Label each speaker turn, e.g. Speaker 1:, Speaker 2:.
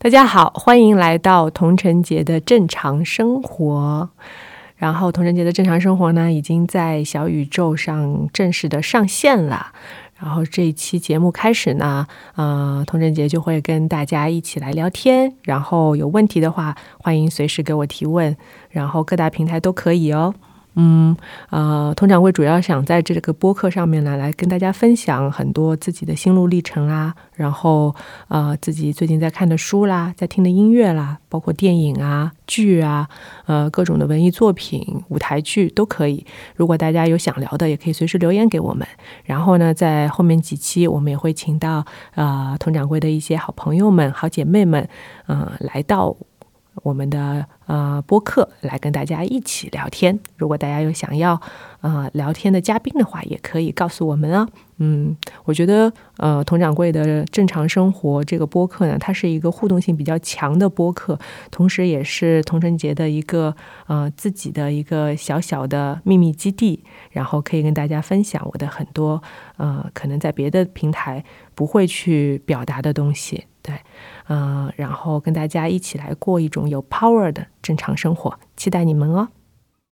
Speaker 1: 大家好，欢迎来到童晨杰的正常生活。然后，童晨杰的正常生活呢，已经在小宇宙上正式的上线了。然后这一期节目开始呢，呃，童晨杰就会跟大家一起来聊天。然后有问题的话，欢迎随时给我提问。然后各大平台都可以哦。嗯，呃，佟掌柜主要想在这个播客上面呢，来跟大家分享很多自己的心路历程啦，然后呃，自己最近在看的书啦，在听的音乐啦，包括电影啊、剧啊，呃，各种的文艺作品、舞台剧都可以。如果大家有想聊的，也可以随时留言给我们。然后呢，在后面几期，我们也会请到呃，佟掌柜的一些好朋友们、好姐妹们，呃，来到。我们的呃播客来跟大家一起聊天。如果大家有想要呃聊天的嘉宾的话，也可以告诉我们啊。嗯，我觉得呃佟掌柜的正常生活这个播客呢，它是一个互动性比较强的播客，同时也是童晨杰的一个呃自己的一个小小的秘密基地，然后可以跟大家分享我的很多呃可能在别的平台不会去表达的东西。对。嗯，然后跟大家一起来过一种有 power 的正常生活，期待你们哦。